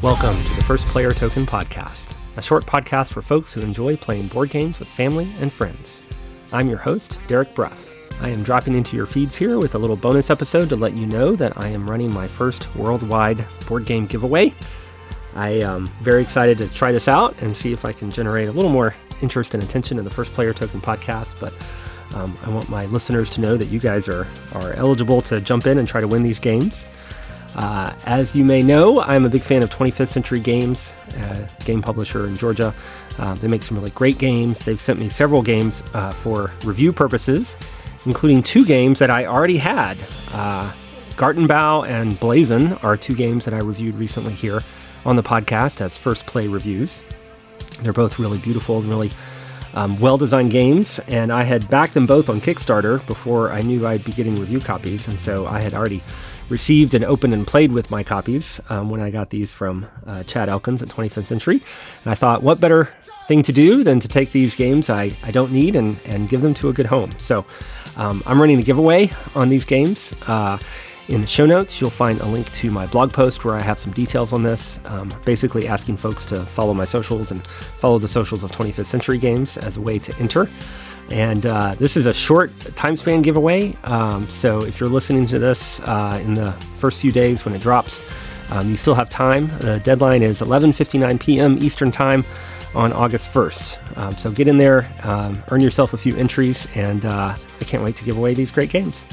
Welcome to the First Player Token Podcast, a short podcast for folks who enjoy playing board games with family and friends. I'm your host, Derek Bruff. I am dropping into your feeds here with a little bonus episode to let you know that I am running my first worldwide board game giveaway. I am very excited to try this out and see if I can generate a little more interest and attention in the First Player Token podcast, but um, I want my listeners to know that you guys are, are eligible to jump in and try to win these games. Uh, as you may know, I'm a big fan of 25th Century Games, uh, game publisher in Georgia. Uh, they make some really great games. They've sent me several games uh, for review purposes, including two games that I already had. Uh, Gartenbau and Blazon are two games that I reviewed recently here on the podcast as first play reviews. They're both really beautiful and really um, well designed games, and I had backed them both on Kickstarter before I knew I'd be getting review copies, and so I had already received and opened and played with my copies um, when I got these from uh, Chad Elkins at 25th Century. And I thought, what better thing to do than to take these games I, I don't need and, and give them to a good home? So um, I'm running a giveaway on these games. Uh, in the show notes, you'll find a link to my blog post where I have some details on this, um, basically asking folks to follow my socials and follow the socials of 25th Century Games as a way to enter. And uh, this is a short time span giveaway. Um, so if you're listening to this uh, in the first few days when it drops, um, you still have time. The deadline is 11:59 p.m. Eastern Time on August 1st. Um, so get in there, um, earn yourself a few entries, and uh, I can't wait to give away these great games.